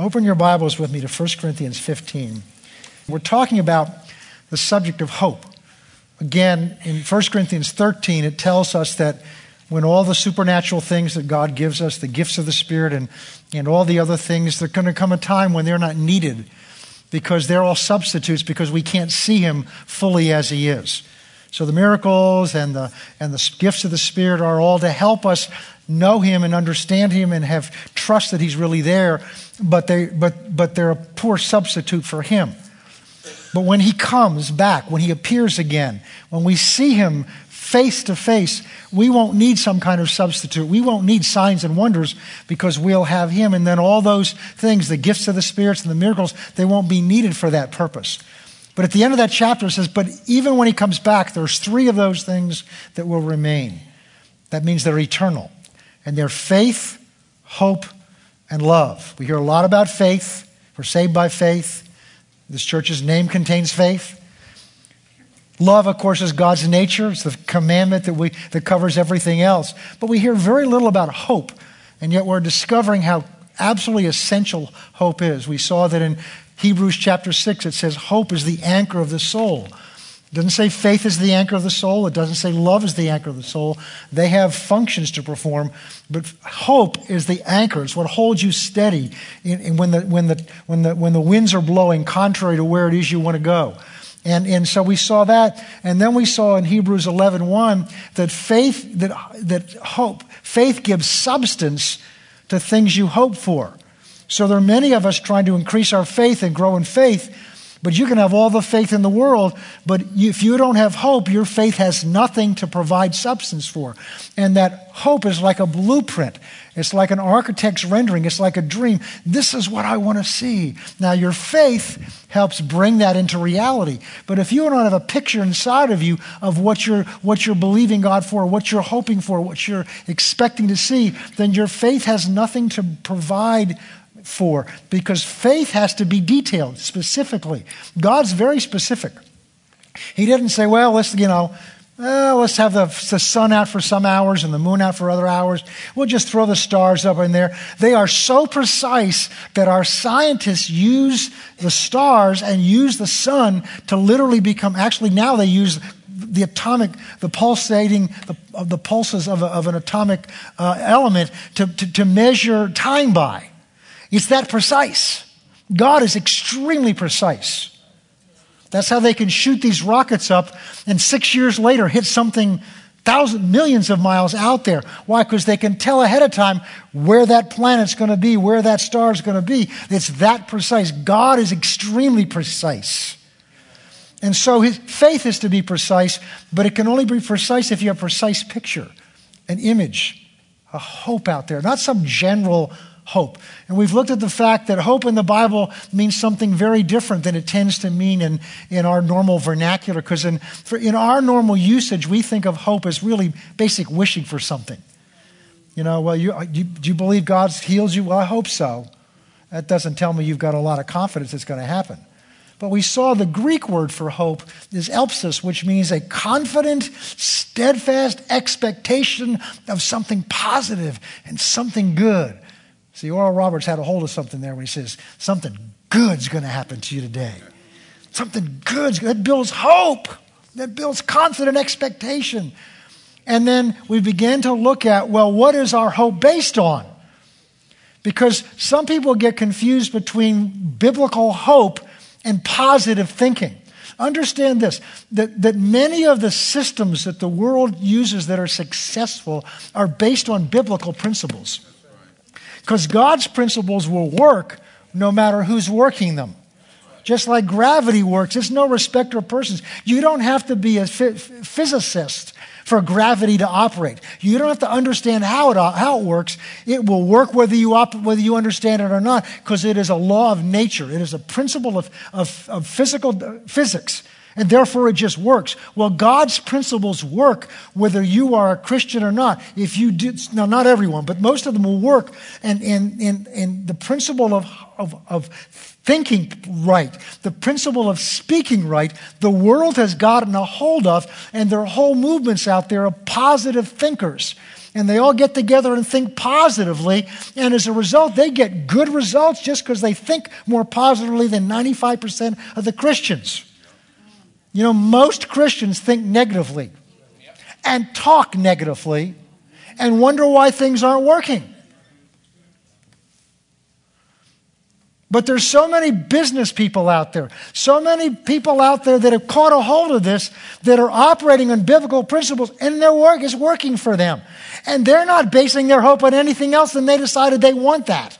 Open your Bibles with me to 1 Corinthians 15. We're talking about the subject of hope. Again, in 1 Corinthians 13, it tells us that when all the supernatural things that God gives us, the gifts of the Spirit, and, and all the other things, there's going to come a time when they're not needed because they're all substitutes because we can't see Him fully as He is. So the miracles and the, and the gifts of the Spirit are all to help us know Him and understand Him and have trust that He's really there, but, they, but, but they're a poor substitute for Him. But when He comes back, when He appears again, when we see Him face to face, we won't need some kind of substitute. We won't need signs and wonders because we'll have Him. And then all those things, the gifts of the spirits and the miracles, they won't be needed for that purpose. But at the end of that chapter, it says, But even when He comes back, there's three of those things that will remain. That means they're eternal. And they're faith, hope, and love. We hear a lot about faith. We're saved by faith. This church's name contains faith. Love, of course, is God's nature. It's the commandment that, we, that covers everything else. But we hear very little about hope, and yet we're discovering how absolutely essential hope is. We saw that in Hebrews chapter 6, it says, Hope is the anchor of the soul. It doesn't say faith is the anchor of the soul. It doesn't say love is the anchor of the soul. They have functions to perform, but hope is the anchor. It's what holds you steady in, in when, the, when, the, when, the, when the winds are blowing contrary to where it is you want to go. And, and so we saw that. And then we saw in Hebrews 11 1, that faith, that, that hope, faith gives substance to things you hope for. So there are many of us trying to increase our faith and grow in faith but you can have all the faith in the world, but if you don't have hope, your faith has nothing to provide substance for. And that hope is like a blueprint. It's like an architect's rendering. It's like a dream. This is what I want to see. Now, your faith helps bring that into reality. But if you don't have a picture inside of you of what you're, what you're believing God for, what you're hoping for, what you're expecting to see, then your faith has nothing to provide for because faith has to be detailed specifically. God's very specific. He didn't say, well, let's, you know, uh, let's have the, the sun out for some hours and the moon out for other hours. We'll just throw the stars up in there. They are so precise that our scientists use the stars and use the sun to literally become, actually, now they use the atomic, the pulsating, the, the pulses of, a, of an atomic uh, element to, to, to measure time by. It's that precise. God is extremely precise. That's how they can shoot these rockets up and six years later hit something thousands, millions of miles out there. Why? Because they can tell ahead of time where that planet's going to be, where that star's going to be. It's that precise. God is extremely precise. And so his faith is to be precise, but it can only be precise if you have a precise picture, an image, a hope out there, not some general hope. And we've looked at the fact that hope in the Bible means something very different than it tends to mean in, in our normal vernacular, because in, in our normal usage, we think of hope as really basic wishing for something. You know, well, you, you, do you believe God heals you? Well, I hope so. That doesn't tell me you've got a lot of confidence it's going to happen. But we saw the Greek word for hope is elpis, which means a confident, steadfast expectation of something positive and something good. See, Oral Roberts had a hold of something there when he says, something good's going to happen to you today. Something good's that builds hope, that builds confident expectation. And then we begin to look at, well, what is our hope based on? Because some people get confused between biblical hope and positive thinking. Understand this that, that many of the systems that the world uses that are successful are based on biblical principles. Because God's principles will work no matter who's working them. Just like gravity works, it's no respecter of persons. You don't have to be a physicist for gravity to operate. You don't have to understand how it, how it works. It will work whether you, op- whether you understand it or not, because it is a law of nature. It is a principle of, of, of physical uh, physics and therefore it just works. Well, God's principles work whether you are a Christian or not. If you do, now not everyone, but most of them will work. And, and, and, and the principle of, of, of thinking right, the principle of speaking right, the world has gotten a hold of, and there are whole movements out there of positive thinkers. and they all get together and think positively. And as a result, they get good results just because they think more positively than 95% of the Christians. You know, most Christians think negatively and talk negatively and wonder why things aren't working. But there's so many business people out there, so many people out there that have caught a hold of this, that are operating on biblical principles, and their work is working for them. And they're not basing their hope on anything else, and they decided they want that.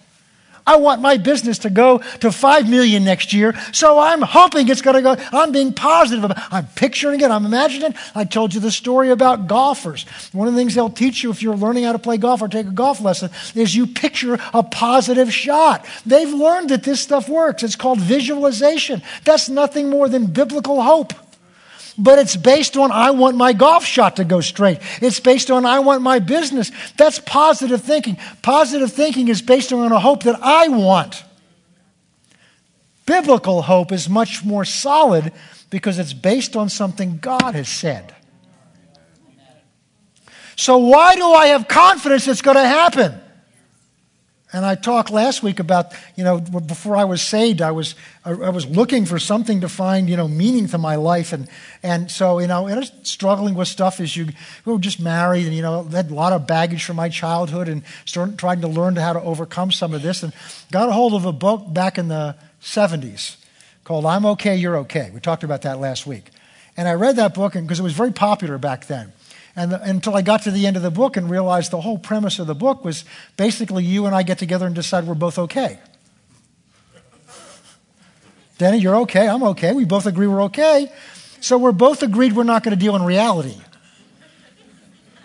I want my business to go to 5 million next year, so I'm hoping it's going to go. I'm being positive about I'm picturing it, I'm imagining. I told you the story about golfers. One of the things they'll teach you if you're learning how to play golf or take a golf lesson is you picture a positive shot. They've learned that this stuff works. It's called visualization. That's nothing more than biblical hope but it's based on I want my golf shot to go straight. It's based on I want my business. That's positive thinking. Positive thinking is based on a hope that I want. Biblical hope is much more solid because it's based on something God has said. So, why do I have confidence it's going to happen? And I talked last week about, you know, before I was saved, I was, I was looking for something to find, you know, meaning to my life. And, and so, you know, and I was struggling with stuff as you we were just married and, you know, had a lot of baggage from my childhood and started trying to learn how to overcome some of this. And got a hold of a book back in the 70s called I'm Okay, You're Okay. We talked about that last week. And I read that book because it was very popular back then. And the, until I got to the end of the book and realized the whole premise of the book was basically you and I get together and decide we're both okay. Denny, you're okay. I'm okay. We both agree we're okay. So we're both agreed we're not going to deal in reality.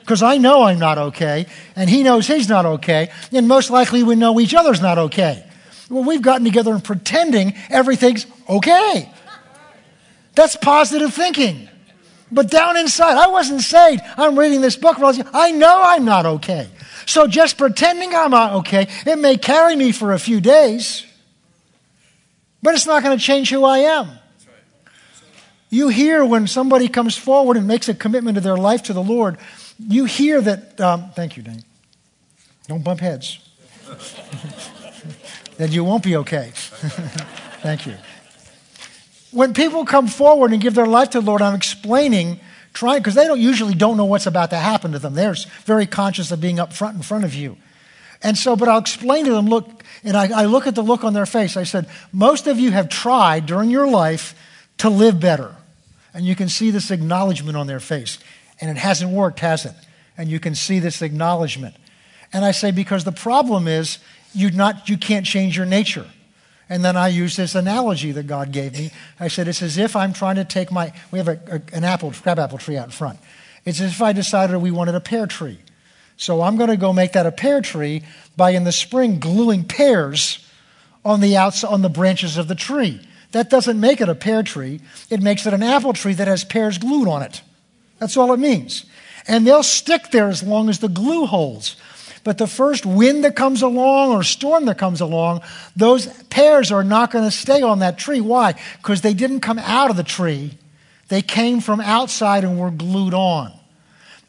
Because I know I'm not okay, and he knows he's not okay, and most likely we know each other's not okay. Well, we've gotten together and pretending everything's okay. That's positive thinking. But down inside, I wasn't saved. I'm reading this book. I know I'm not okay. So just pretending I'm not okay, it may carry me for a few days, but it's not going to change who I am. You hear when somebody comes forward and makes a commitment to their life to the Lord, you hear that. Um, thank you, Dane. Don't bump heads. then you won't be okay. thank you when people come forward and give their life to the Lord, I'm explaining, trying, because they don't usually don't know what's about to happen to them. They're very conscious of being up front in front of you. And so, but I'll explain to them, look, and I, I look at the look on their face. I said, most of you have tried during your life to live better. And you can see this acknowledgement on their face. And it hasn't worked, has it? And you can see this acknowledgement. And I say, because the problem is you not you can't change your nature. And then I used this analogy that God gave me. I said, it's as if I'm trying to take my, we have a, a, an apple, crab apple tree out in front. It's as if I decided we wanted a pear tree. So I'm going to go make that a pear tree by in the spring gluing pears on the outside, on the branches of the tree. That doesn't make it a pear tree. It makes it an apple tree that has pears glued on it. That's all it means. And they'll stick there as long as the glue holds. But the first wind that comes along or storm that comes along, those pears are not going to stay on that tree. Why? Because they didn't come out of the tree, they came from outside and were glued on.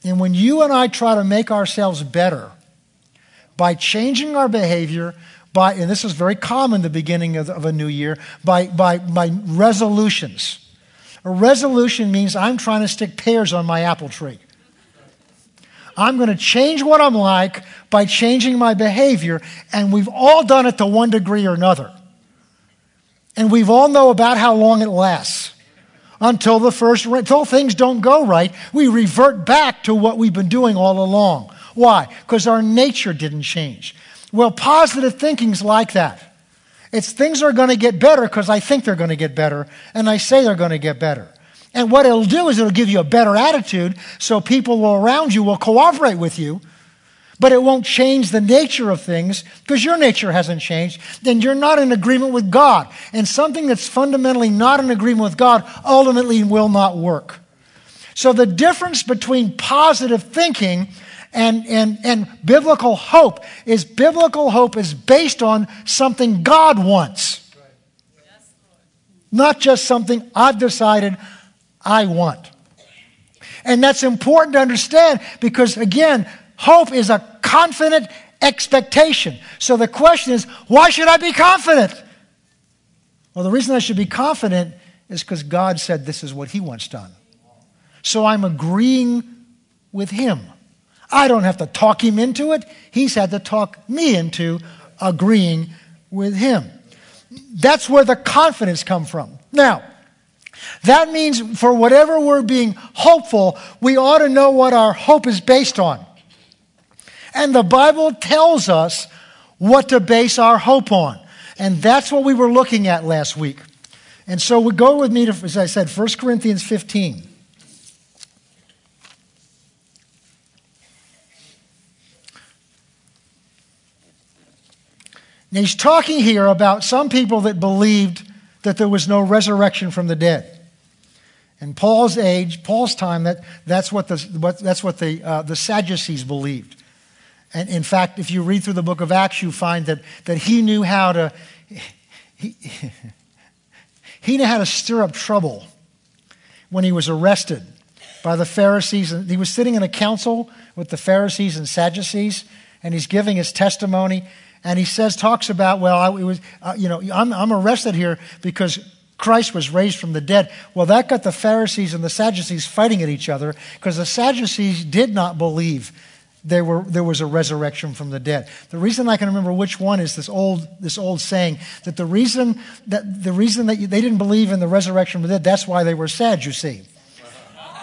And when you and I try to make ourselves better by changing our behavior, by, and this is very common the beginning of, of a new year, by, by, by resolutions. A resolution means I'm trying to stick pears on my apple tree. I'm going to change what I'm like by changing my behavior. And we've all done it to one degree or another. And we've all know about how long it lasts. Until the first, until things don't go right, we revert back to what we've been doing all along. Why? Because our nature didn't change. Well, positive thinking's like that. It's things are going to get better because I think they're going to get better, and I say they're going to get better. And what it'll do is it'll give you a better attitude so people around you will cooperate with you, but it won't change the nature of things because your nature hasn't changed. Then you're not in agreement with God. And something that's fundamentally not in agreement with God ultimately will not work. So the difference between positive thinking and, and, and biblical hope is biblical hope is based on something God wants. Not just something I've decided I want. And that's important to understand because, again, hope is a confident expectation. So the question is, why should I be confident? Well, the reason I should be confident is because God said this is what He wants done. So I'm agreeing with Him. I don't have to talk Him into it, He's had to talk me into agreeing with Him. That's where the confidence comes from. Now, that means for whatever we're being hopeful, we ought to know what our hope is based on. And the Bible tells us what to base our hope on. And that's what we were looking at last week. And so we go with me to, as I said, 1 Corinthians 15. Now he's talking here about some people that believed that there was no resurrection from the dead. In Paul's age, Paul's time, that, that's what the, what, that's what the, uh, the Sadducees believed. And in fact, if you read through the book of Acts, you find that, that he knew how to he, he knew how to stir up trouble when he was arrested by the Pharisees. He was sitting in a council with the Pharisees and Sadducees, and he's giving his testimony. And he says, talks about, well, I, was, uh, you know, I'm, I'm arrested here because Christ was raised from the dead. Well, that got the Pharisees and the Sadducees fighting at each other because the Sadducees did not believe there, were, there was a resurrection from the dead. The reason I can remember which one is this old, this old saying that the reason that, the reason that they didn't believe in the resurrection from the dead, that's why they were sad, you see.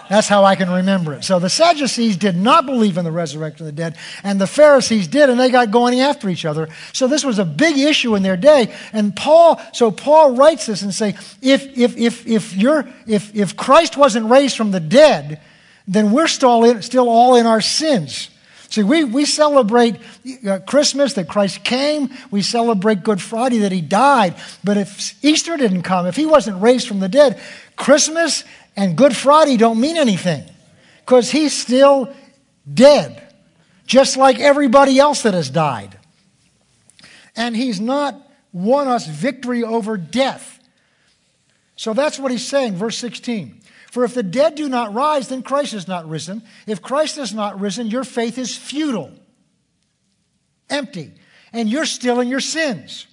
That's how I can remember it. So the Sadducees did not believe in the resurrection of the dead, and the Pharisees did, and they got going after each other. So this was a big issue in their day. And Paul, so Paul writes this and say, if if if if you're if if Christ wasn't raised from the dead, then we're still in, still all in our sins. See, we, we celebrate uh, Christmas that Christ came. We celebrate Good Friday that he died. But if Easter didn't come, if he wasn't raised from the dead, Christmas and Good Friday don't mean anything because he's still dead, just like everybody else that has died. And he's not won us victory over death. So that's what he's saying, verse 16. For if the dead do not rise, then Christ is not risen. If Christ is not risen, your faith is futile, empty, and you're still in your sins.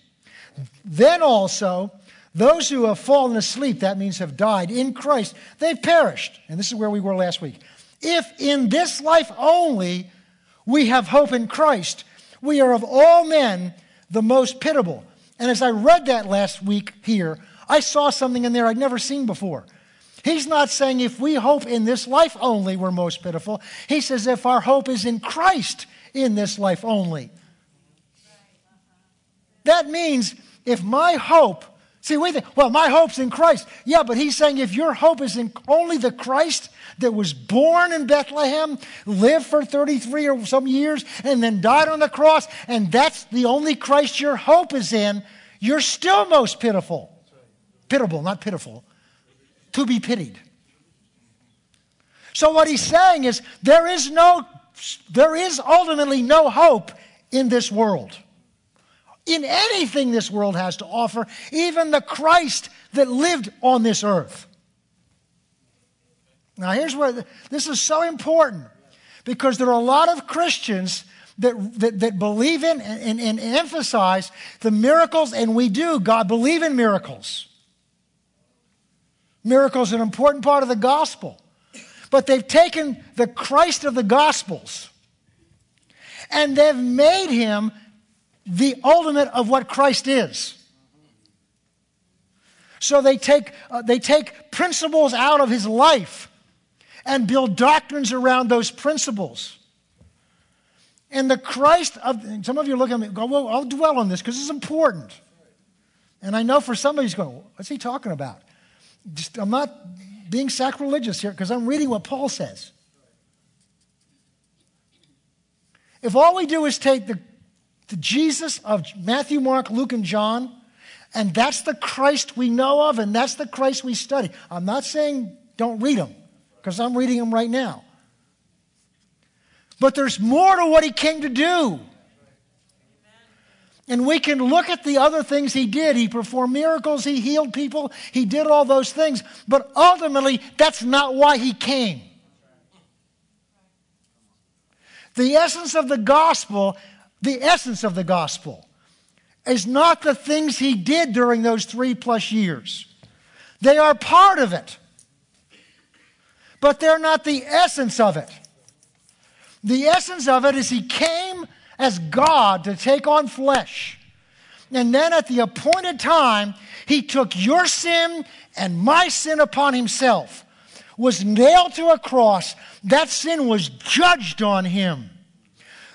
Then also, those who have fallen asleep, that means have died in Christ, they've perished. And this is where we were last week. If in this life only we have hope in Christ, we are of all men the most pitiable. And as I read that last week here, I saw something in there I'd never seen before. He's not saying if we hope in this life only, we're most pitiful. He says if our hope is in Christ in this life only. That means if my hope, see, we think, well, my hope's in Christ. Yeah, but he's saying if your hope is in only the Christ that was born in Bethlehem, lived for 33 or some years, and then died on the cross, and that's the only Christ your hope is in, you're still most pitiful. Pitiable, not pitiful to be pitied. So what he's saying is there is no there is ultimately no hope in this world. In anything this world has to offer, even the Christ that lived on this earth. Now, here's where this is so important because there are a lot of Christians that, that, that believe in and, and, and emphasize the miracles, and we do. God believe in miracles. Miracles are an important part of the gospel. But they've taken the Christ of the gospels and they've made him the ultimate of what Christ is. So they take, uh, they take principles out of his life and build doctrines around those principles. And the Christ of, some of you are looking at me, go, well, I'll dwell on this because it's important. And I know for somebody who's going, what's he talking about? Just, I'm not being sacrilegious here because I'm reading what Paul says. If all we do is take the, the Jesus of Matthew, Mark, Luke, and John, and that's the Christ we know of, and that's the Christ we study. I'm not saying don't read them, because I'm reading them right now. But there's more to what he came to do. And we can look at the other things he did. He performed miracles, he healed people, he did all those things. But ultimately, that's not why he came. The essence of the gospel, the essence of the gospel, is not the things he did during those three plus years. They are part of it, but they're not the essence of it. The essence of it is he came as God to take on flesh. And then at the appointed time, he took your sin and my sin upon himself, was nailed to a cross. That sin was judged on him.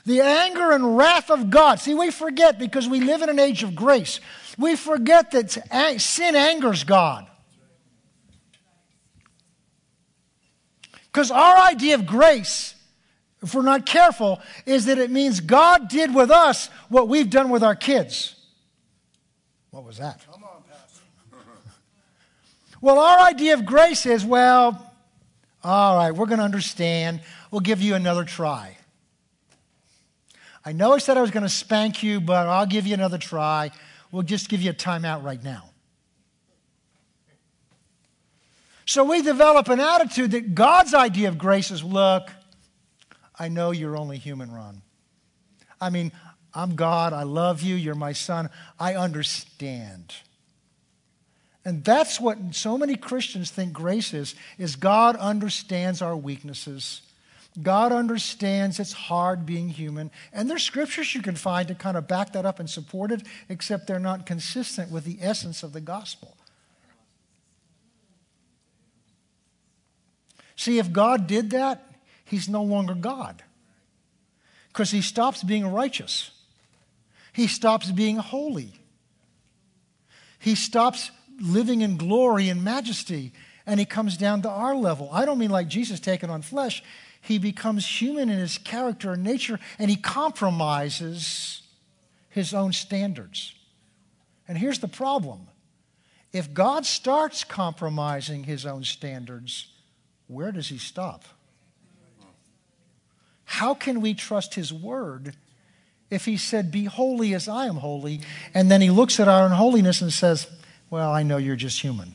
The anger and wrath of God. See, we forget because we live in an age of grace. We forget that sin angers God. Because our idea of grace, if we're not careful, is that it means God did with us what we've done with our kids. What was that? Come on, Pastor. well, our idea of grace is well, all right, we're going to understand. We'll give you another try. I know I said I was going to spank you, but I'll give you another try. We'll just give you a timeout right now. So we develop an attitude that God's idea of grace is look, I know you're only human, Ron. I mean, I'm God. I love you. You're my son. I understand. And that's what so many Christians think grace is, is God understands our weaknesses. God understands it's hard being human. And there's scriptures you can find to kind of back that up and support it, except they're not consistent with the essence of the gospel. See, if God did that, he's no longer God. Because he stops being righteous. He stops being holy. He stops living in glory and majesty, and he comes down to our level. I don't mean like Jesus taking on flesh. He becomes human in his character and nature, and he compromises his own standards. And here's the problem if God starts compromising his own standards, where does he stop? How can we trust his word if he said, Be holy as I am holy, and then he looks at our unholiness and says, Well, I know you're just human.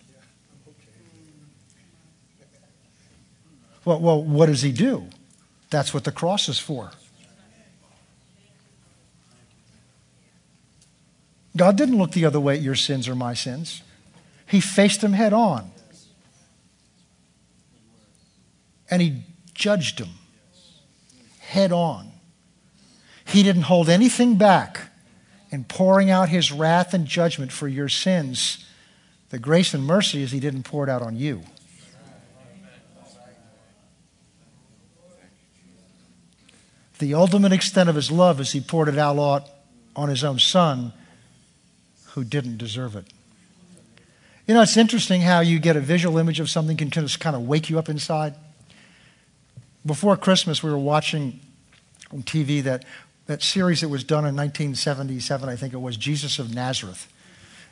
Well, well, what does he do? That's what the cross is for. God didn't look the other way at your sins or my sins. He faced them head on. and he judged them head on. He didn't hold anything back in pouring out his wrath and judgment for your sins. The grace and mercy is he didn't pour it out on you. The ultimate extent of his love is he poured it out on his own son who didn't deserve it. You know, it's interesting how you get a visual image of something can just kind of wake you up inside. Before Christmas, we were watching on TV that, that series that was done in 1977, I think it was, Jesus of Nazareth.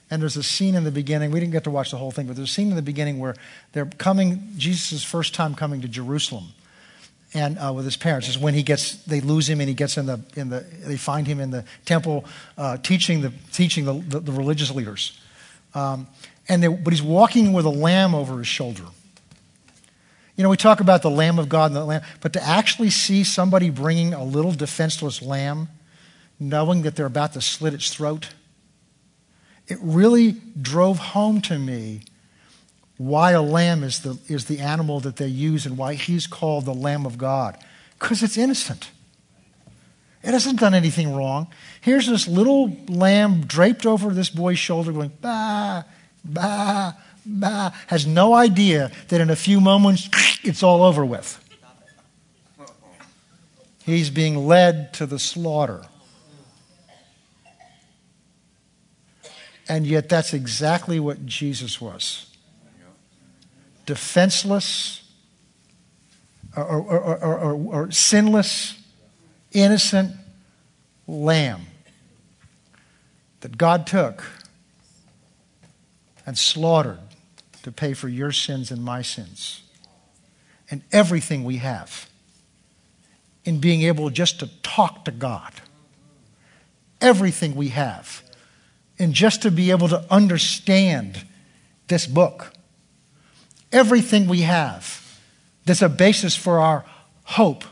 And there's a scene in the beginning, we didn't get to watch the whole thing, but there's a scene in the beginning where they're coming, Jesus' first time coming to Jerusalem and uh, with his parents is when he gets they lose him and he gets in the in the they find him in the temple uh, teaching the teaching the, the, the religious leaders. Um, and they, but he's walking with a lamb over his shoulder. You know, we talk about the Lamb of God and the Lamb, but to actually see somebody bringing a little defenseless lamb, knowing that they're about to slit its throat, it really drove home to me why a lamb is the, is the animal that they use and why he's called the Lamb of God. Because it's innocent. It hasn't done anything wrong. Here's this little lamb draped over this boy's shoulder going, bah, bah, bah, has no idea that in a few moments it's all over with. He's being led to the slaughter. And yet, that's exactly what Jesus was defenseless or, or, or, or, sinless, innocent lamb that God took and slaughtered to pay for your sins and my sins. And everything we have in being able just to talk to God. Everything we have in just to be able to understand this book. Everything we have that's a basis for our hope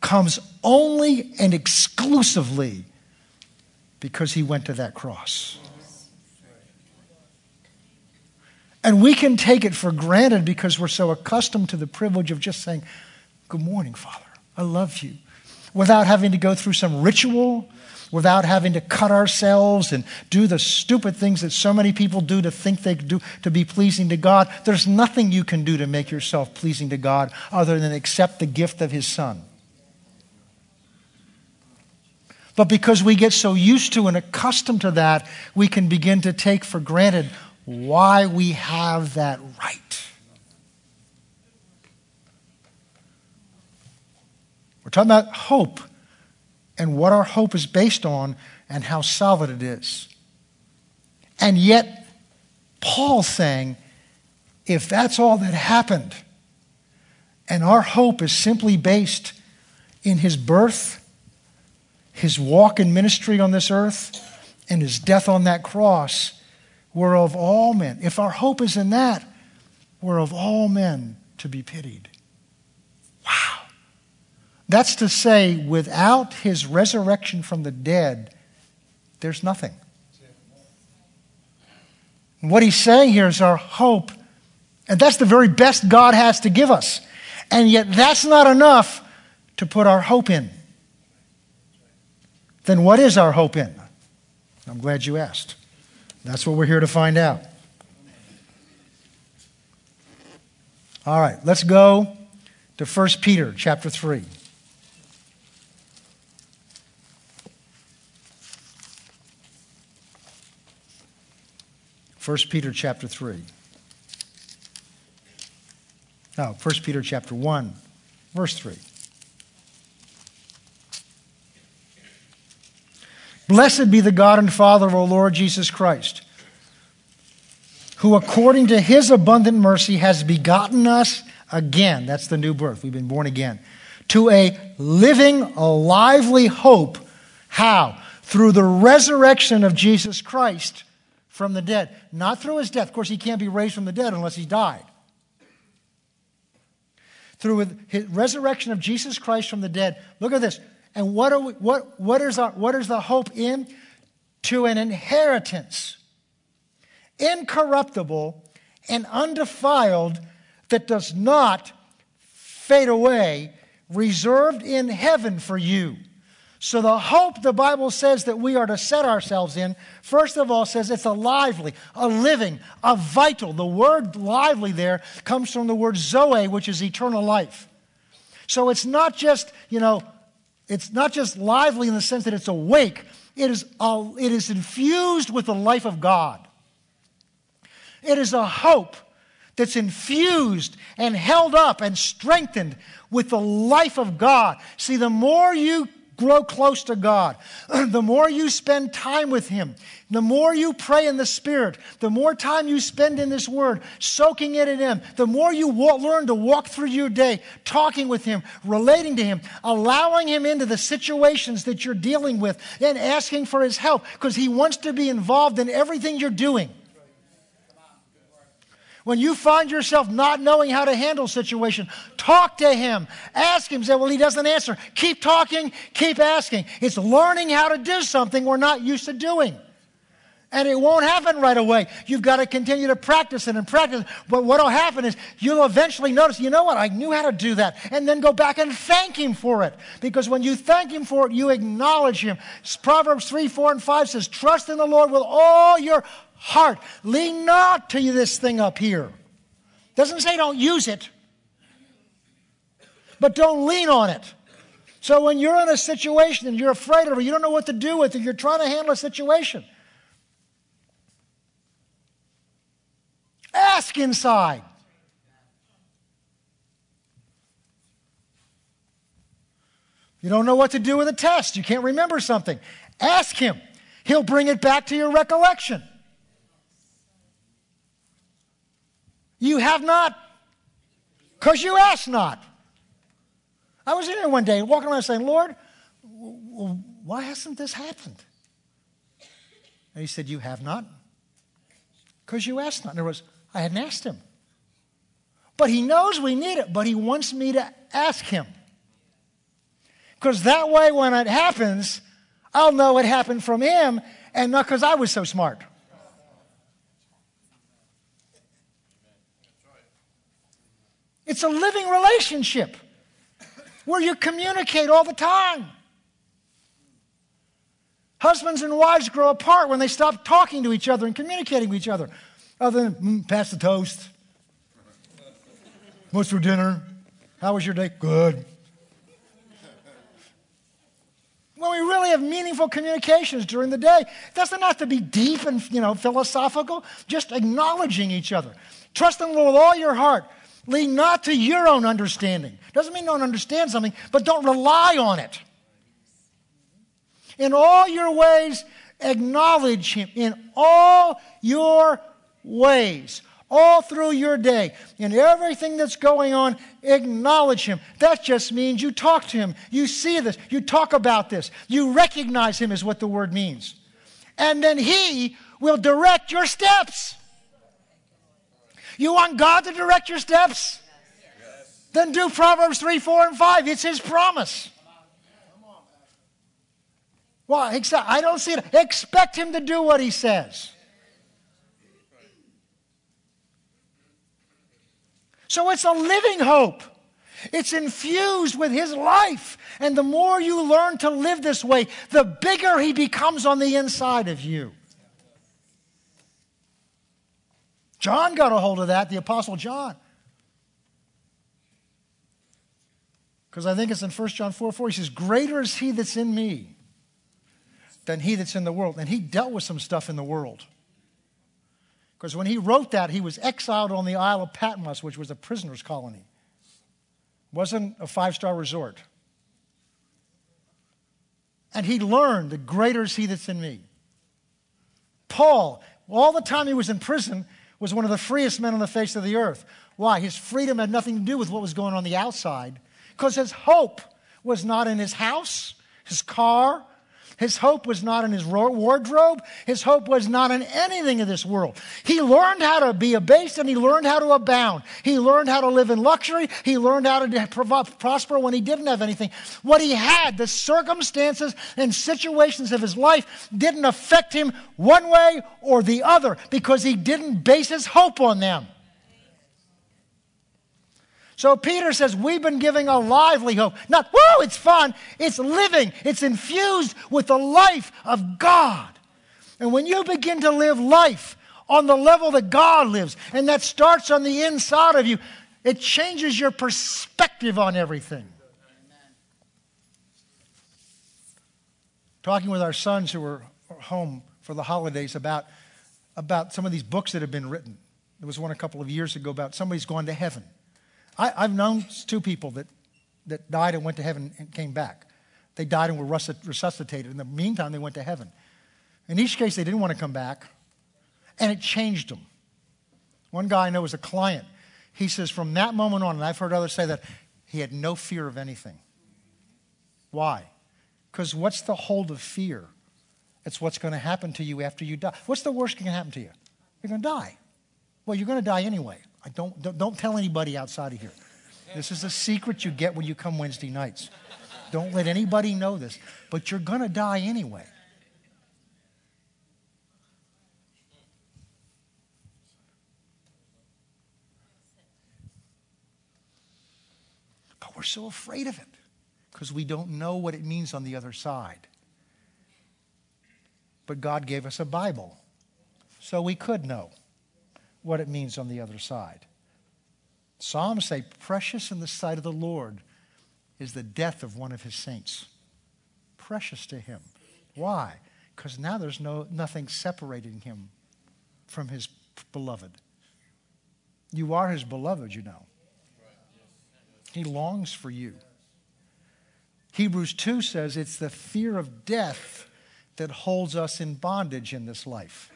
comes only and exclusively because he went to that cross. And we can take it for granted because we're so accustomed to the privilege of just saying, Good morning, Father. I love you. Without having to go through some ritual, without having to cut ourselves and do the stupid things that so many people do to think they do to be pleasing to God. There's nothing you can do to make yourself pleasing to God other than accept the gift of His Son. But because we get so used to and accustomed to that, we can begin to take for granted why we have that right. We're talking about hope and what our hope is based on and how solid it is. And yet, Paul's saying, if that's all that happened, and our hope is simply based in his birth, his walk in ministry on this earth, and his death on that cross, we're of all men. If our hope is in that, we're of all men to be pitied. Wow. That's to say, without his resurrection from the dead, there's nothing. what he's saying here is our hope, and that's the very best God has to give us. And yet, that's not enough to put our hope in. Then, what is our hope in? I'm glad you asked. That's what we're here to find out. All right, let's go to 1 Peter chapter 3. 1 Peter chapter 3. No, 1 Peter chapter 1, verse 3. Blessed be the God and Father of our Lord Jesus Christ, who according to his abundant mercy has begotten us again. That's the new birth. We've been born again. To a living, a lively hope. How? Through the resurrection of Jesus Christ from the dead. Not through his death. Of course, he can't be raised from the dead unless he died. Through his resurrection of Jesus Christ from the dead. Look at this. And what, are we, what, what, is our, what is the hope in? To an inheritance, incorruptible and undefiled, that does not fade away, reserved in heaven for you so, the hope the Bible says that we are to set ourselves in, first of all, says it's a lively, a living, a vital. The word lively there comes from the word zoe, which is eternal life. So, it's not just, you know, it's not just lively in the sense that it's awake, it is, a, it is infused with the life of God. It is a hope that's infused and held up and strengthened with the life of God. See, the more you grow close to God, the more you spend time with Him, the more you pray in the Spirit, the more time you spend in this Word, soaking it in Him, the more you learn to walk through your day, talking with Him, relating to Him, allowing Him into the situations that you're dealing with, and asking for His help because He wants to be involved in everything you're doing. When you find yourself not knowing how to handle a situation, talk to him. Ask him. Say, well, he doesn't answer. Keep talking, keep asking. It's learning how to do something we're not used to doing. And it won't happen right away. You've got to continue to practice it and practice. But what will happen is you'll eventually notice, you know what, I knew how to do that. And then go back and thank Him for it. Because when you thank Him for it, you acknowledge Him. Proverbs 3, 4, and 5 says, Trust in the Lord with all your heart. Lean not to this thing up here. Doesn't say don't use it, but don't lean on it. So when you're in a situation and you're afraid of it, you don't know what to do with it, you're trying to handle a situation. Ask inside. You don't know what to do with a test. You can't remember something. Ask him. He'll bring it back to your recollection. You have not, because you ask not. I was in there one day walking around saying, Lord, why hasn't this happened? And he said, You have not? Because you asked not. In other words, I hadn't asked him. But he knows we need it, but he wants me to ask him. Because that way, when it happens, I'll know it happened from him and not because I was so smart. It's a living relationship where you communicate all the time. Husbands and wives grow apart when they stop talking to each other and communicating with each other. Other than, mm, pass the toast. What's for dinner? How was your day? Good. When we really have meaningful communications during the day, it doesn't have to be deep and you know philosophical, just acknowledging each other. Trust in the Lord with all your heart. Lean not to your own understanding. Doesn't mean don't understand something, but don't rely on it. In all your ways, acknowledge Him. In all your ways all through your day, in everything that's going on, acknowledge Him. That just means you talk to Him. You see this. You talk about this. You recognize Him, is what the word means. And then He will direct your steps. You want God to direct your steps? Then do Proverbs 3, 4, and 5. It's His promise. Well, I don't see it. Expect Him to do what He says. So it's a living hope. It's infused with his life. And the more you learn to live this way, the bigger he becomes on the inside of you. John got a hold of that, the Apostle John. Because I think it's in 1 John 4 4. He says, Greater is he that's in me than he that's in the world. And he dealt with some stuff in the world. Because when he wrote that, he was exiled on the Isle of Patmos, which was a prisoner's colony. Wasn't a five star resort. And he learned the greater is he that's in me. Paul, all the time he was in prison, was one of the freest men on the face of the earth. Why? His freedom had nothing to do with what was going on the outside, because his hope was not in his house, his car, his hope was not in his wardrobe. His hope was not in anything of this world. He learned how to be abased and he learned how to abound. He learned how to live in luxury. He learned how to prosper when he didn't have anything. What he had, the circumstances and situations of his life didn't affect him one way or the other because he didn't base his hope on them. So Peter says, We've been giving a lively hope. Not, whoa, it's fun. It's living, it's infused with the life of God. And when you begin to live life on the level that God lives, and that starts on the inside of you, it changes your perspective on everything. Talking with our sons who were home for the holidays about, about some of these books that have been written. There was one a couple of years ago about somebody's gone to heaven. I, have known two people that, that died and went to heaven and came back. They died and were resuscitated. In the meantime, they went to heaven. In each case, they didn't want to come back, and it changed them. One guy I know was a client. He says, from that moment on, and I've heard others say that, he had no fear of anything. Why? Because what's the hold of fear? It's what's going to happen to you after you die. What's the worst that can happen to you? You're going to die. Well, you're going to die anyway. I don't, don't, don't tell anybody outside of here. This is a secret you get when you come Wednesday nights. Don't let anybody know this, but you're going to die anyway. But we're so afraid of it because we don't know what it means on the other side. But God gave us a Bible so we could know what it means on the other side. Psalms say, Precious in the sight of the Lord is the death of one of his saints. Precious to him. Why? Because now there's no, nothing separating him from his beloved. You are his beloved, you know. He longs for you. Hebrews 2 says it's the fear of death that holds us in bondage in this life.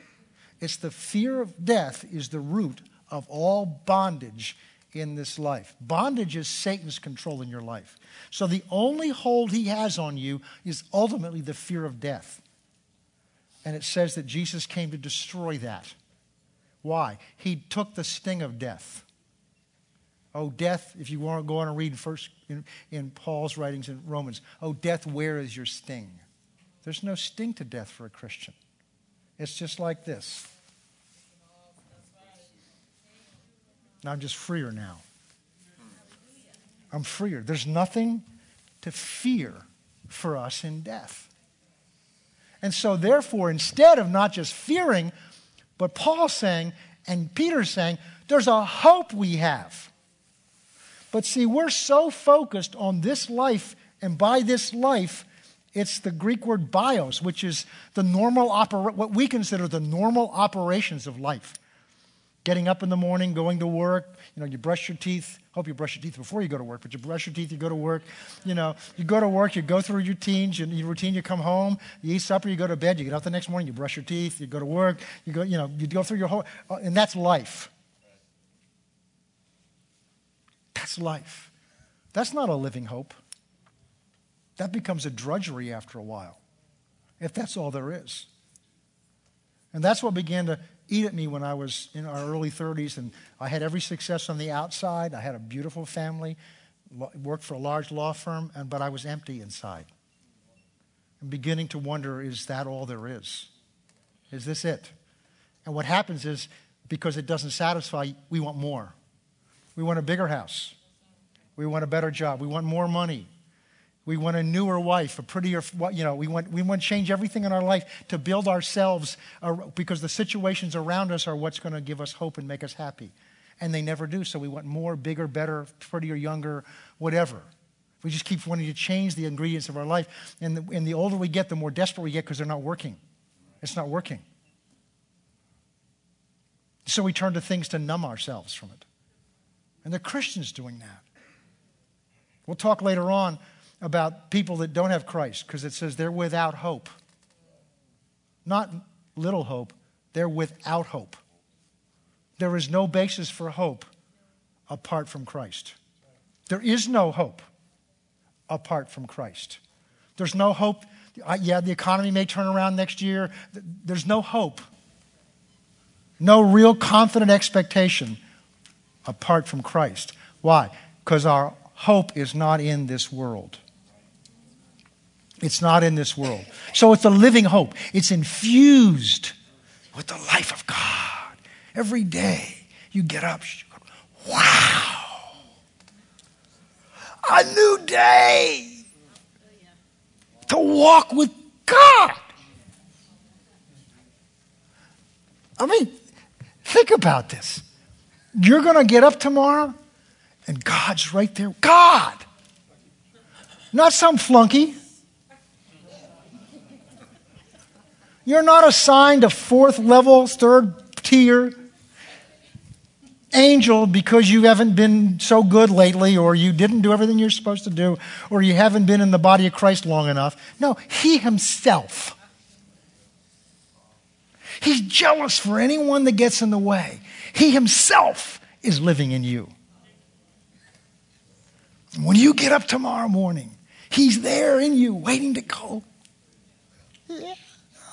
It's the fear of death is the root of all bondage in this life. Bondage is Satan's control in your life. So the only hold he has on you is ultimately the fear of death. And it says that Jesus came to destroy that. Why? He took the sting of death Oh, death, if you want to go on and read first in, in Paul's writings in Romans, oh, death, where is your sting? There's no sting to death for a Christian. It's just like this. I'm just freer now. I'm freer. There's nothing to fear for us in death. And so, therefore, instead of not just fearing, but Paul saying, and Peter saying, there's a hope we have. But see, we're so focused on this life, and by this life, it's the Greek word bios, which is the normal opera- what we consider the normal operations of life. Getting up in the morning, going to work, you know, you brush your teeth. Hope you brush your teeth before you go to work, but you brush your teeth, you go to work. You know, you go to work, you go through your routines, your, routine, you come home, you eat supper, you go to bed, you get up the next morning, you brush your teeth, you go to work, you go, you know, you go through your whole, uh, and that's life. That's life. That's not a living hope. That becomes a drudgery after a while, if that's all there is. And that's what began to eat at me when I was in our early 30s, and I had every success on the outside. I had a beautiful family, worked for a large law firm, and, but I was empty inside. I'm beginning to wonder is that all there is? Is this it? And what happens is because it doesn't satisfy, we want more. We want a bigger house. We want a better job. We want more money. We want a newer wife, a prettier, you know, we want, we want to change everything in our life to build ourselves because the situations around us are what's going to give us hope and make us happy. And they never do. So we want more, bigger, better, prettier, younger, whatever. We just keep wanting to change the ingredients of our life. And the, and the older we get, the more desperate we get because they're not working. It's not working. So we turn to things to numb ourselves from it. And the Christians doing that. We'll talk later on about people that don't have Christ because it says they're without hope. Not little hope, they're without hope. There is no basis for hope apart from Christ. There is no hope apart from Christ. There's no hope. Uh, yeah, the economy may turn around next year. There's no hope. No real confident expectation apart from Christ. Why? Because our hope is not in this world. It's not in this world. So it's a living hope. It's infused with the life of God. Every day you get up, wow, a new day to walk with God. I mean, think about this. You're going to get up tomorrow and God's right there. God! Not some flunky. You're not assigned a fourth level, third tier angel because you haven't been so good lately, or you didn't do everything you're supposed to do, or you haven't been in the body of Christ long enough. No, He Himself. He's jealous for anyone that gets in the way. He Himself is living in you. When you get up tomorrow morning, He's there in you, waiting to go. Yeah.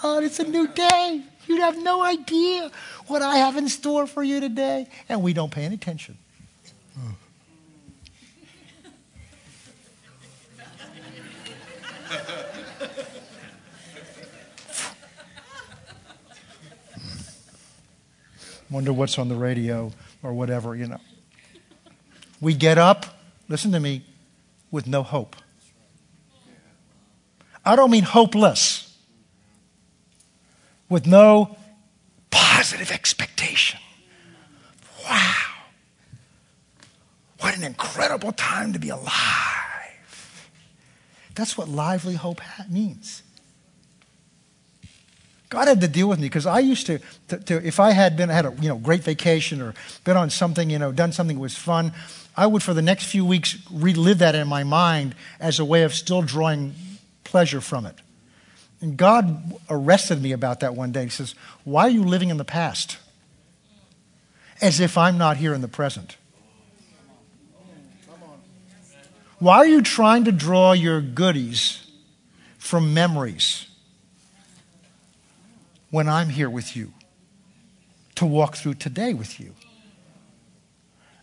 It's a new day. You have no idea what I have in store for you today. And we don't pay any attention. Hmm. Wonder what's on the radio or whatever, you know. We get up, listen to me, with no hope. I don't mean hopeless with no positive expectation. Wow. What an incredible time to be alive. That's what lively hope means. God had to deal with me because I used to, to, to, if I had been had a you know great vacation or been on something you know done something that was fun, I would for the next few weeks relive that in my mind as a way of still drawing pleasure from it. And God arrested me about that one day. He says, Why are you living in the past? As if I'm not here in the present. Why are you trying to draw your goodies from memories when I'm here with you to walk through today with you?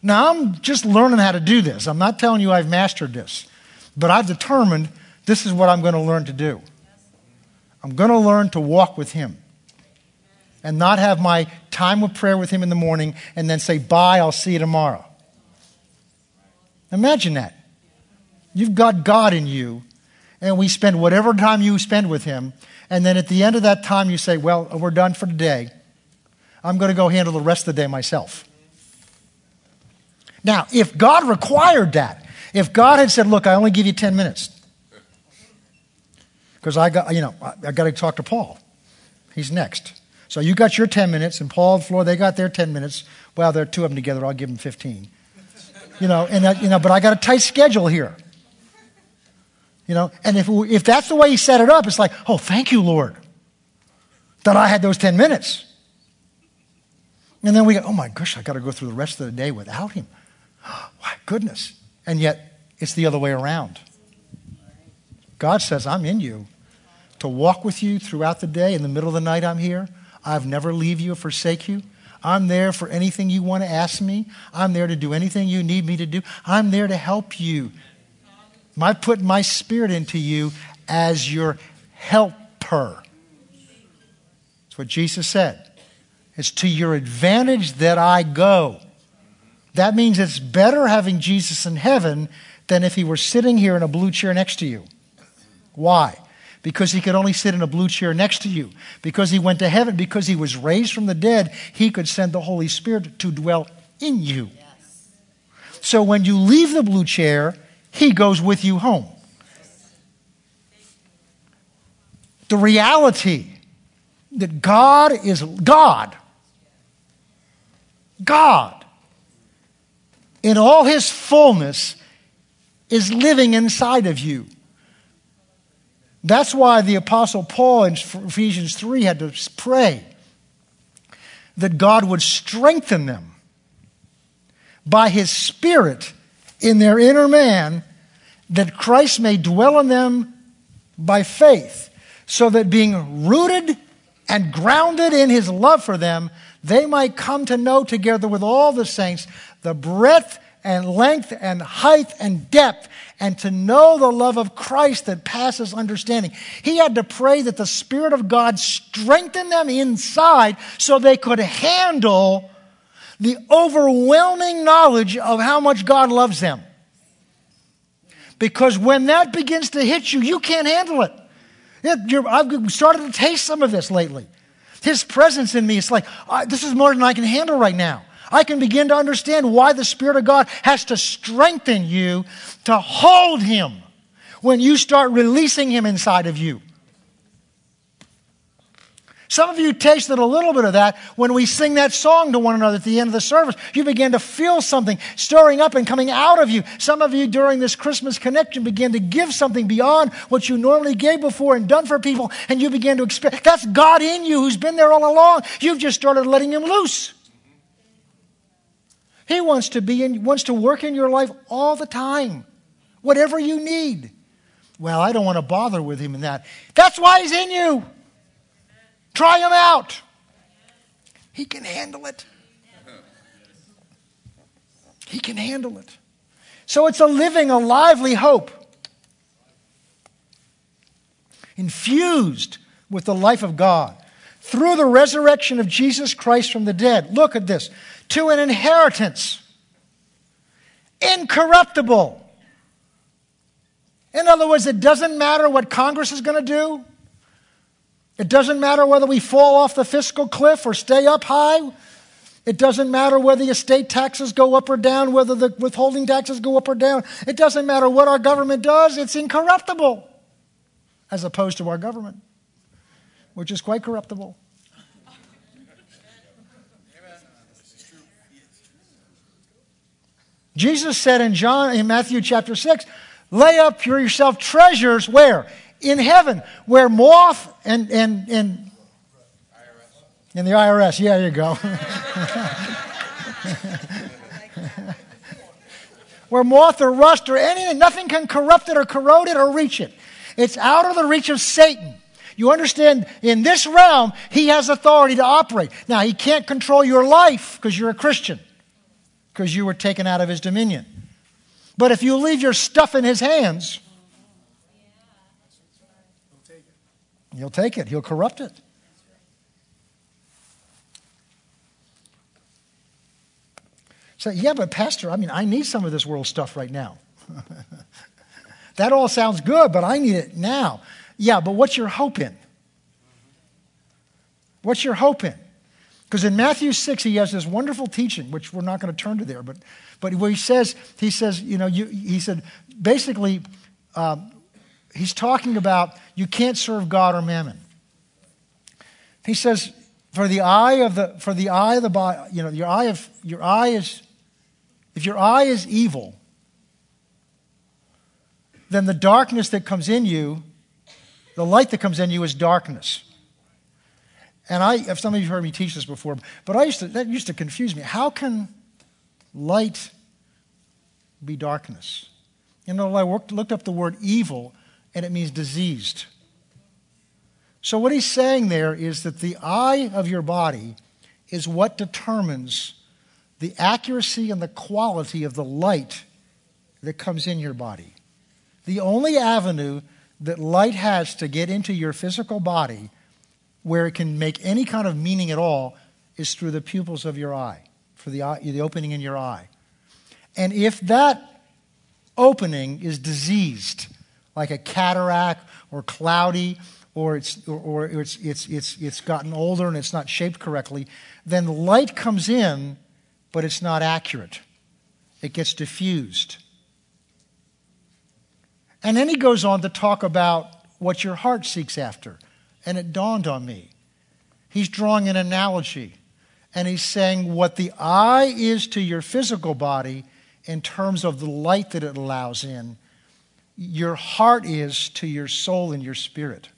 Now, I'm just learning how to do this. I'm not telling you I've mastered this, but I've determined this is what I'm going to learn to do. I'm going to learn to walk with Him and not have my time of prayer with Him in the morning and then say, Bye, I'll see you tomorrow. Imagine that. You've got God in you, and we spend whatever time you spend with Him, and then at the end of that time, you say, Well, we're done for today. I'm going to go handle the rest of the day myself. Now, if God required that, if God had said, Look, I only give you 10 minutes, because I got, you know, I got to talk to Paul. He's next. So you got your 10 minutes, and Paul and Flora, they got their 10 minutes. Well, there are two of them together. I'll give them 15. You know, and, you know, but I got a tight schedule here. You know, and if, if that's the way he set it up, it's like, oh, thank you, Lord, that I had those 10 minutes. And then we go, oh my gosh, I got to go through the rest of the day without him. My goodness. And yet, it's the other way around. God says, I'm in you to walk with you throughout the day. In the middle of the night, I'm here. I've never leave you or forsake you. I'm there for anything you want to ask me. I'm there to do anything you need me to do. I'm there to help you I put my spirit into you as your helper. That's what Jesus said. It's to your advantage that I go. That means it's better having Jesus in heaven than if he were sitting here in a blue chair next to you. Why? Because he could only sit in a blue chair next to you. Because he went to heaven. Because he was raised from the dead, he could send the Holy Spirit to dwell in you. So when you leave the blue chair, he goes with you home. The reality that God is God, God, in all his fullness, is living inside of you. That's why the Apostle Paul in Ephesians 3 had to pray that God would strengthen them by his Spirit in their inner man that Christ may dwell in them by faith, so that being rooted and grounded in his love for them, they might come to know together with all the saints the breadth and length and height and depth, and to know the love of Christ that passes understanding. He had to pray that the Spirit of God strengthen them inside so they could handle the overwhelming knowledge of how much God loves them. Because when that begins to hit you, you can't handle it. I've started to taste some of this lately. His presence in me, it's like, this is more than I can handle right now. I can begin to understand why the Spirit of God has to strengthen you to hold Him when you start releasing Him inside of you. Some of you tasted a little bit of that when we sing that song to one another at the end of the service. You began to feel something stirring up and coming out of you. Some of you during this Christmas connection began to give something beyond what you normally gave before and done for people, and you began to experience that's God in you who's been there all along. You've just started letting Him loose. He wants to be in, wants to work in your life all the time, whatever you need. Well, I don't want to bother with him in that. That's why he's in you. Try him out. He can handle it. He can handle it. So it's a living, a lively hope, infused with the life of God through the resurrection of Jesus Christ from the dead. Look at this to an inheritance, incorruptible. In other words, it doesn't matter what Congress is going to do. It doesn't matter whether we fall off the fiscal cliff or stay up high. It doesn't matter whether the estate taxes go up or down, whether the withholding taxes go up or down. It doesn't matter what our government does, it's incorruptible, as opposed to our government, which is quite corruptible. Jesus said in John in Matthew chapter 6, lay up for yourself treasures where? in heaven where moth and, and, and in the IRS, yeah, you go. where moth or rust or anything, nothing can corrupt it or corrode it or reach it. It's out of the reach of Satan. You understand, in this realm, he has authority to operate. Now, he can't control your life because you're a Christian. Because you were taken out of his dominion. But if you leave your stuff in his hands, he'll take it, he'll corrupt it. So, yeah, but Pastor, I mean, I need some of this world stuff right now. that all sounds good, but I need it now. Yeah, but what's your hope in? What's your hope in? Because in Matthew 6, he has this wonderful teaching, which we're not going to turn to there, but, but where he says, he says, you know, you, he said, basically, um, he's talking about you can't serve God or mammon. He says, for the eye of the, for the eye of the body, you know, your eye of, your eye is, if your eye is evil, then the darkness that comes in you, the light that comes in you is darkness. And I, some of you have heard me teach this before, but I used to, that used to confuse me. How can light be darkness? You know, I worked, looked up the word evil, and it means diseased. So, what he's saying there is that the eye of your body is what determines the accuracy and the quality of the light that comes in your body. The only avenue that light has to get into your physical body where it can make any kind of meaning at all is through the pupils of your eye, for the, eye, the opening in your eye. And if that opening is diseased, like a cataract or cloudy, or it's, or, or it's, it's, it's, it's gotten older and it's not shaped correctly, then light comes in, but it's not accurate. It gets diffused. And then he goes on to talk about what your heart seeks after. And it dawned on me. He's drawing an analogy. And he's saying what the eye is to your physical body in terms of the light that it allows in, your heart is to your soul and your spirit.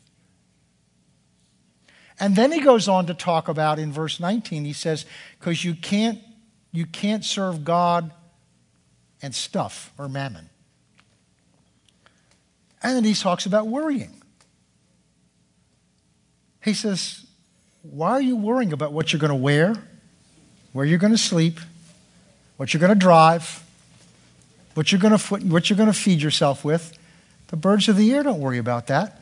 And then he goes on to talk about in verse 19, he says, because you can't, you can't serve God and stuff or mammon. And then he talks about worrying. He says, Why are you worrying about what you're going to wear, where you're going to sleep, what you're going to drive, what you're going to, what you're going to feed yourself with? The birds of the air don't worry about that,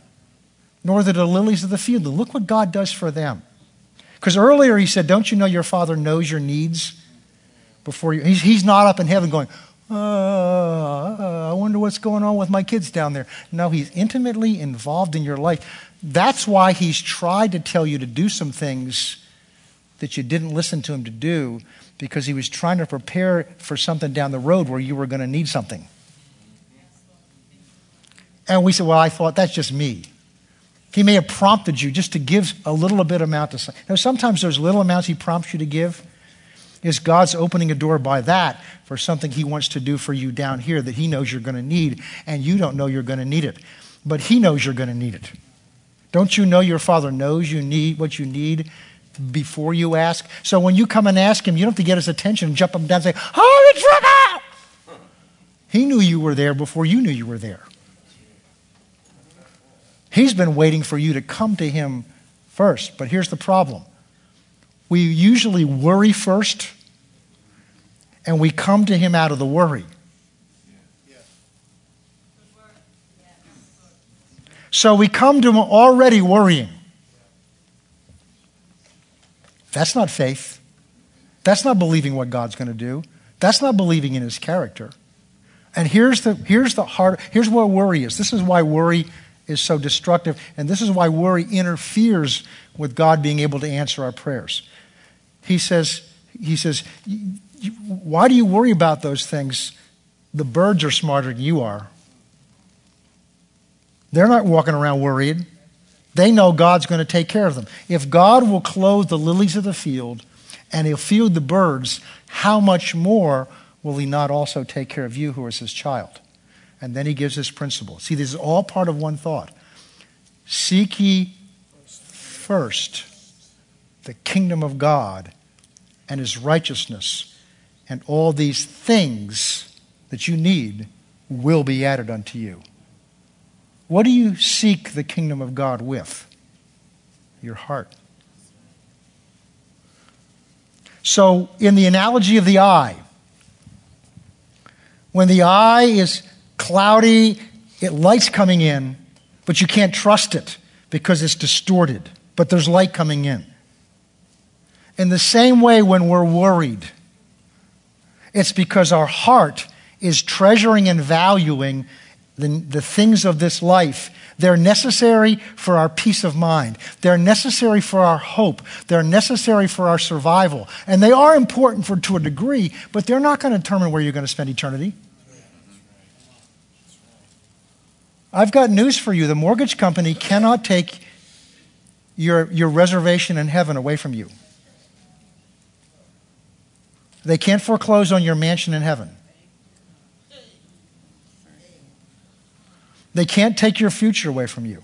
nor the lilies of the field. Look what God does for them. Because earlier he said, Don't you know your Father knows your needs before you? He's, he's not up in heaven going, uh, I wonder what's going on with my kids down there. No, he's intimately involved in your life. That's why he's tried to tell you to do some things that you didn't listen to him to do because he was trying to prepare for something down the road where you were going to need something. And we said, Well, I thought that's just me. He may have prompted you just to give a little bit amount of. Now, sometimes those little amounts he prompts you to give is God's opening a door by that for something he wants to do for you down here that he knows you're going to need, and you don't know you're going to need it. But he knows you're going to need it. Don't you know your Father knows you need what you need before you ask? So when you come and ask Him, you don't have to get His attention and jump up and down and say, Holy trouble! He knew you were there before you knew you were there. He's been waiting for you to come to Him first. But here's the problem we usually worry first, and we come to Him out of the worry. So we come to him already worrying. That's not faith. That's not believing what God's going to do. That's not believing in his character. And here's the, here's the heart, here's where worry is. This is why worry is so destructive, and this is why worry interferes with God being able to answer our prayers. He says, he says, why do you worry about those things? The birds are smarter than you are. They're not walking around worried. They know God's going to take care of them. If God will clothe the lilies of the field and he'll feed the birds, how much more will he not also take care of you who is his child? And then he gives this principle. See, this is all part of one thought. Seek ye first the kingdom of God and his righteousness, and all these things that you need will be added unto you. What do you seek the kingdom of God with? Your heart. So, in the analogy of the eye, When the eye is cloudy, it light's coming in, but you can't trust it because it's distorted. But there's light coming in. In the same way, when we're worried, it's because our heart is treasuring and valuing the, the things of this life. They're necessary for our peace of mind. They're necessary for our hope. They're necessary for our survival. And they are important for, to a degree, but they're not going to determine where you're going to spend eternity. I've got news for you. The mortgage company cannot take your, your reservation in heaven away from you. They can't foreclose on your mansion in heaven. They can't take your future away from you.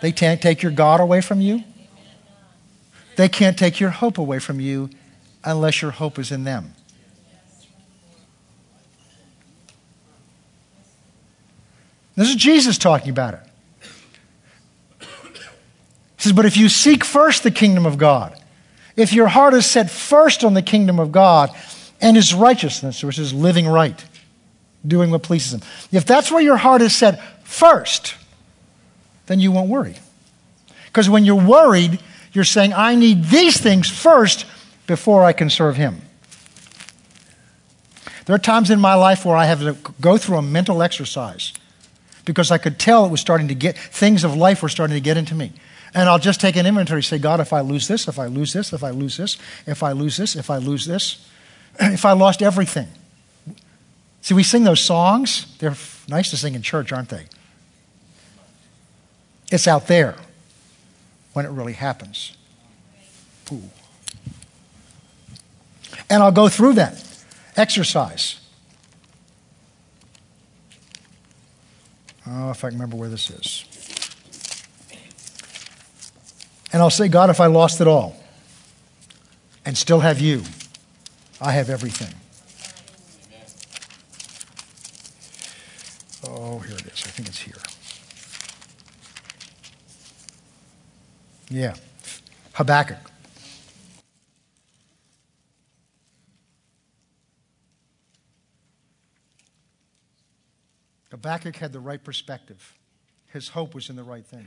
They can't take your God away from you. They can't take your hope away from you unless your hope is in them. This is Jesus talking about it. He says, But if you seek first the kingdom of God, if your heart is set first on the kingdom of God and his righteousness, which is living right, doing what pleases him, if that's where your heart is set first, then you won't worry. Because when you're worried, you're saying, I need these things first before I can serve him. There are times in my life where I have to go through a mental exercise because I could tell it was starting to get, things of life were starting to get into me. And I'll just take an inventory, say, God, if I lose this, if I lose this, if I lose this, if I lose this, if I lose this, if I lost everything. See, we sing those songs. They're nice to sing in church, aren't they? It's out there when it really happens. Ooh. And I'll go through that exercise. Oh, if I can remember where this is. And I'll say, God, if I lost it all and still have you, I have everything. Oh, here it is. I think it's here. Yeah. Habakkuk. Habakkuk had the right perspective. His hope was in the right thing.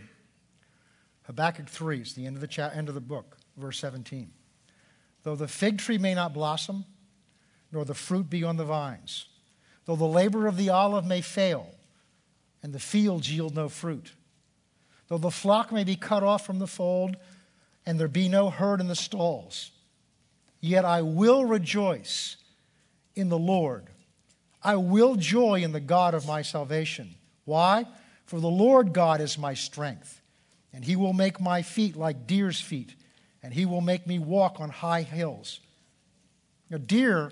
Habakkuk 3 is the end of the, cha- end of the book, verse 17. Though the fig tree may not blossom, nor the fruit be on the vines, though the labor of the olive may fail, and the fields yield no fruit, though the flock may be cut off from the fold, and there be no herd in the stalls, yet I will rejoice in the Lord. I will joy in the God of my salvation. Why? For the Lord God is my strength and he will make my feet like deer's feet, and he will make me walk on high hills. A deer,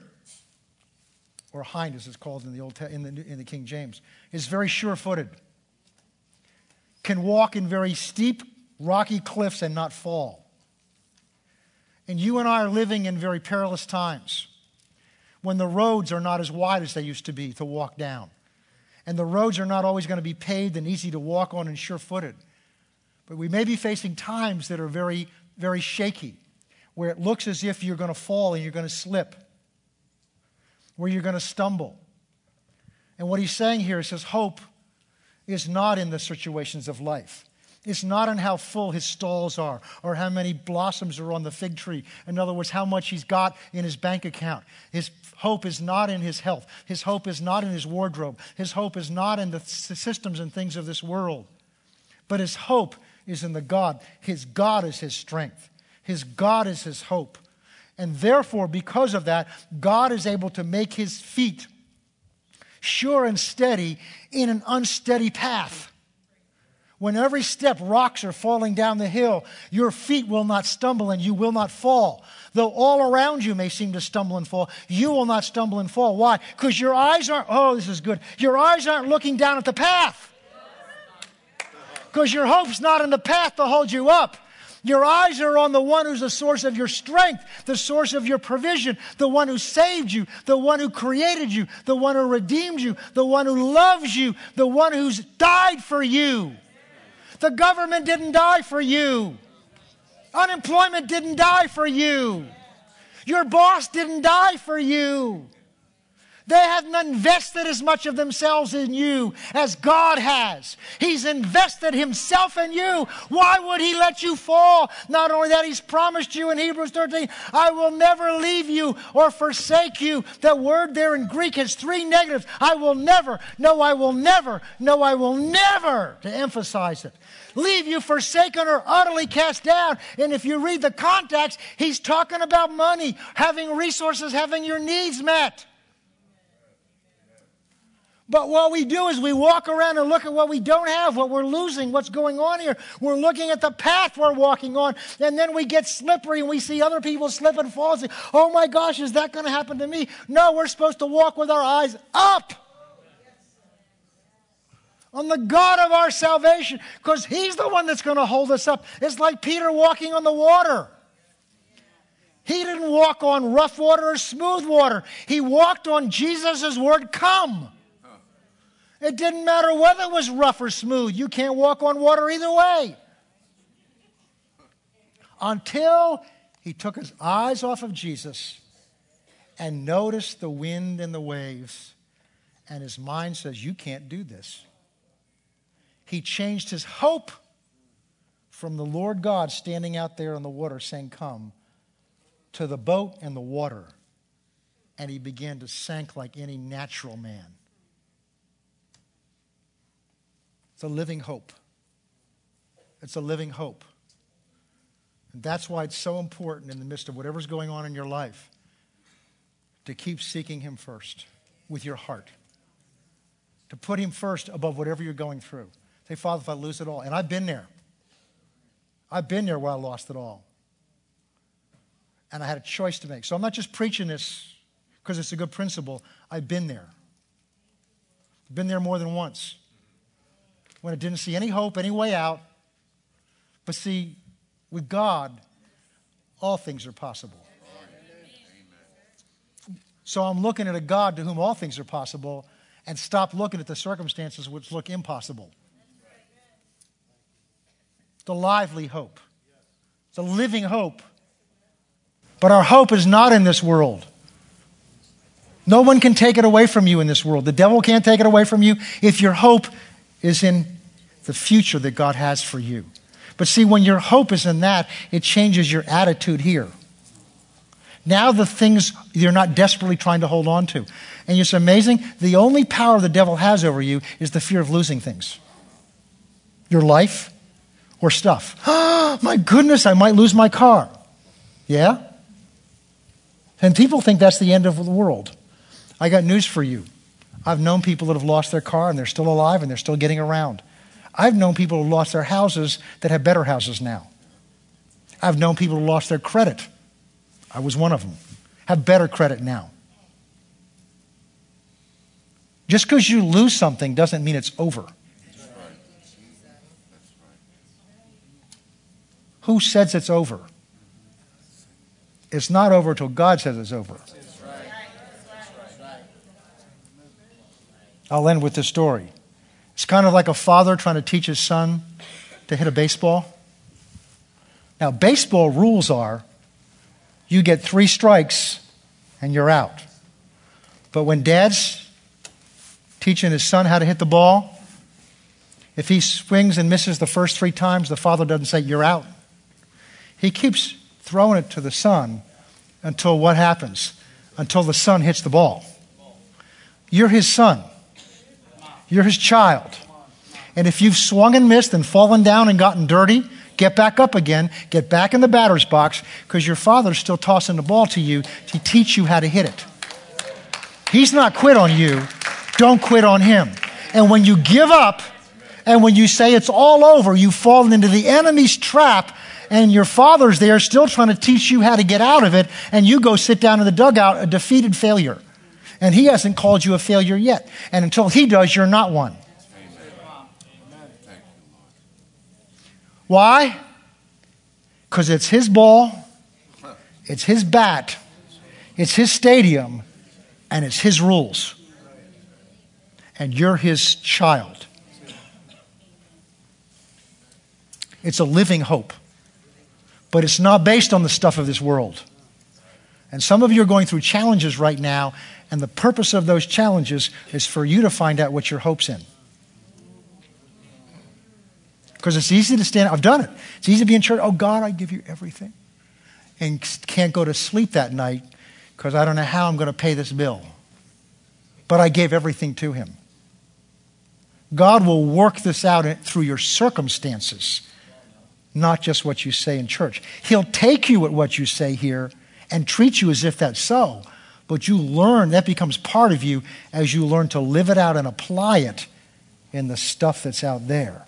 or hind as it's called in the, Old, in the, in the King James, is very sure footed, can walk in very steep, rocky cliffs and not fall. And you and I are living in very perilous times when the roads are not as wide as they used to be to walk down. And the roads are not always going to be paved and easy to walk on and sure footed. But we may be facing times that are very, very shaky, where it looks as if you're going to fall and you're going to slip, where you're going to stumble. And what he's saying here is his hope is not in the situations of life. It's not in how full his stalls are or how many blossoms are on the fig tree. In other words, how much he's got in his bank account. His hope is not in his health. His hope is not in his wardrobe. His hope is not in the systems and things of this world. But his hope is in the God. His God is his strength, his God is his hope. And therefore, because of that, God is able to make his feet sure and steady in an unsteady path. When every step rocks are falling down the hill, your feet will not stumble and you will not fall. Though all around you may seem to stumble and fall, you will not stumble and fall. Why? Because your eyes aren't, oh, this is good. Your eyes aren't looking down at the path because your hope's not in the path to hold you up. Your eyes are on the one who's the source of your strength, the source of your provision, the one who saved you, the one who created you, the one who redeemed you, the one who loves you, the one who's died for you. The government didn't die for you. Unemployment didn't die for you. Your boss didn't die for you. They haven't invested as much of themselves in you as God has. He's invested Himself in you. Why would He let you fall? Not only that, He's promised you in Hebrews 13, I will never leave you or forsake you. The word there in Greek has three negatives. I will never, no, I will never, no, I will never, to emphasize it leave you forsaken or utterly cast down. And if you read the context, he's talking about money, having resources, having your needs met. But what we do is we walk around and look at what we don't have, what we're losing, what's going on here. We're looking at the path we're walking on, and then we get slippery and we see other people slip and fall and say, Oh my gosh, is that going to happen to me? No, we're supposed to walk with our eyes up on the God of our salvation because He's the one that's going to hold us up. It's like Peter walking on the water. He didn't walk on rough water or smooth water, he walked on Jesus' word, come. It didn't matter whether it was rough or smooth. You can't walk on water either way. Until he took his eyes off of Jesus and noticed the wind and the waves, and his mind says, You can't do this he changed his hope from the Lord God standing out there on the water saying, Come, to the boat and the water. And he began to sink like any natural man. It's a living hope. It's a living hope. And that's why it's so important in the midst of whatever's going on in your life to keep seeking Him first with your heart, to put Him first above whatever you're going through. Say, Father, if I lose it all. And I've been there. I've been there where I lost it all. And I had a choice to make. So I'm not just preaching this because it's a good principle. I've been there. Been there more than once. When I didn't see any hope, any way out. But see, with God, all things are possible. So I'm looking at a God to whom all things are possible and stop looking at the circumstances which look impossible. A lively hope, it's a living hope. But our hope is not in this world. No one can take it away from you in this world. The devil can't take it away from you if your hope is in the future that God has for you. But see, when your hope is in that, it changes your attitude here. Now, the things you're not desperately trying to hold on to. And it's amazing. The only power the devil has over you is the fear of losing things your life, or stuff. my goodness, I might lose my car. Yeah? And people think that's the end of the world. I got news for you. I've known people that have lost their car and they're still alive and they're still getting around. I've known people who lost their houses that have better houses now. I've known people who lost their credit. I was one of them. Have better credit now. Just because you lose something doesn't mean it's over. Who says it's over? It's not over until God says it's over. I'll end with this story. It's kind of like a father trying to teach his son to hit a baseball. Now, baseball rules are you get three strikes and you're out. But when dad's teaching his son how to hit the ball, if he swings and misses the first three times, the father doesn't say, You're out. He keeps throwing it to the son until what happens? Until the son hits the ball. You're his son. You're his child. And if you've swung and missed and fallen down and gotten dirty, get back up again, get back in the batter's box because your father's still tossing the ball to you to teach you how to hit it. He's not quit on you. Don't quit on him. And when you give up and when you say it's all over, you've fallen into the enemy's trap and your father's there still trying to teach you how to get out of it, and you go sit down in the dugout a defeated failure. And he hasn't called you a failure yet. And until he does, you're not one. Why? Because it's his ball, it's his bat, it's his stadium, and it's his rules. And you're his child. It's a living hope but it's not based on the stuff of this world. And some of you are going through challenges right now, and the purpose of those challenges is for you to find out what your hope's in. Because it's easy to stand, I've done it. It's easy to be in church, oh God, I give you everything. And can't go to sleep that night because I don't know how I'm going to pay this bill. But I gave everything to Him. God will work this out through your circumstances, not just what you say in church. He'll take you at what you say here and treat you as if that's so. But you learn, that becomes part of you as you learn to live it out and apply it in the stuff that's out there.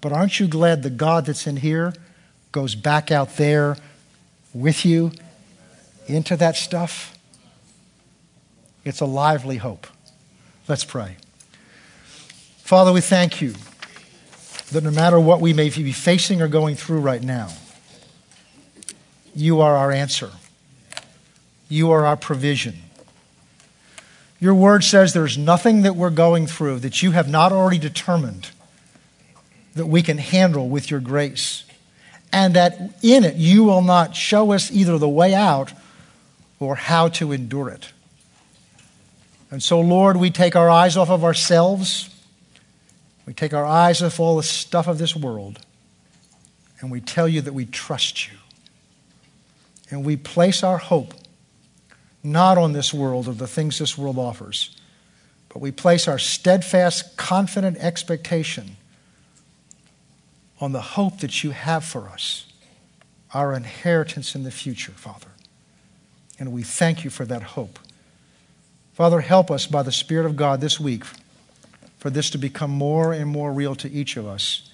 But aren't you glad the God that's in here goes back out there with you into that stuff? It's a lively hope. Let's pray. Father, we thank you that no matter what we may be facing or going through right now, you are our answer. You are our provision. Your word says there's nothing that we're going through that you have not already determined that we can handle with your grace. And that in it you will not show us either the way out or how to endure it. And so, Lord, we take our eyes off of ourselves. We take our eyes off all the stuff of this world. And we tell you that we trust you. And we place our hope not on this world or the things this world offers, but we place our steadfast, confident expectation on the hope that you have for us, our inheritance in the future, Father. And we thank you for that hope. Father, help us by the Spirit of God this week for this to become more and more real to each of us.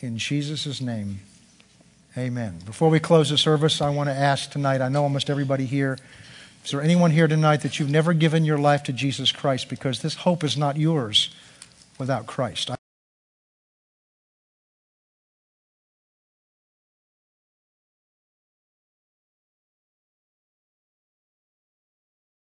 In Jesus' name, amen. Before we close the service, I want to ask tonight I know almost everybody here. Is there anyone here tonight that you've never given your life to Jesus Christ because this hope is not yours without Christ?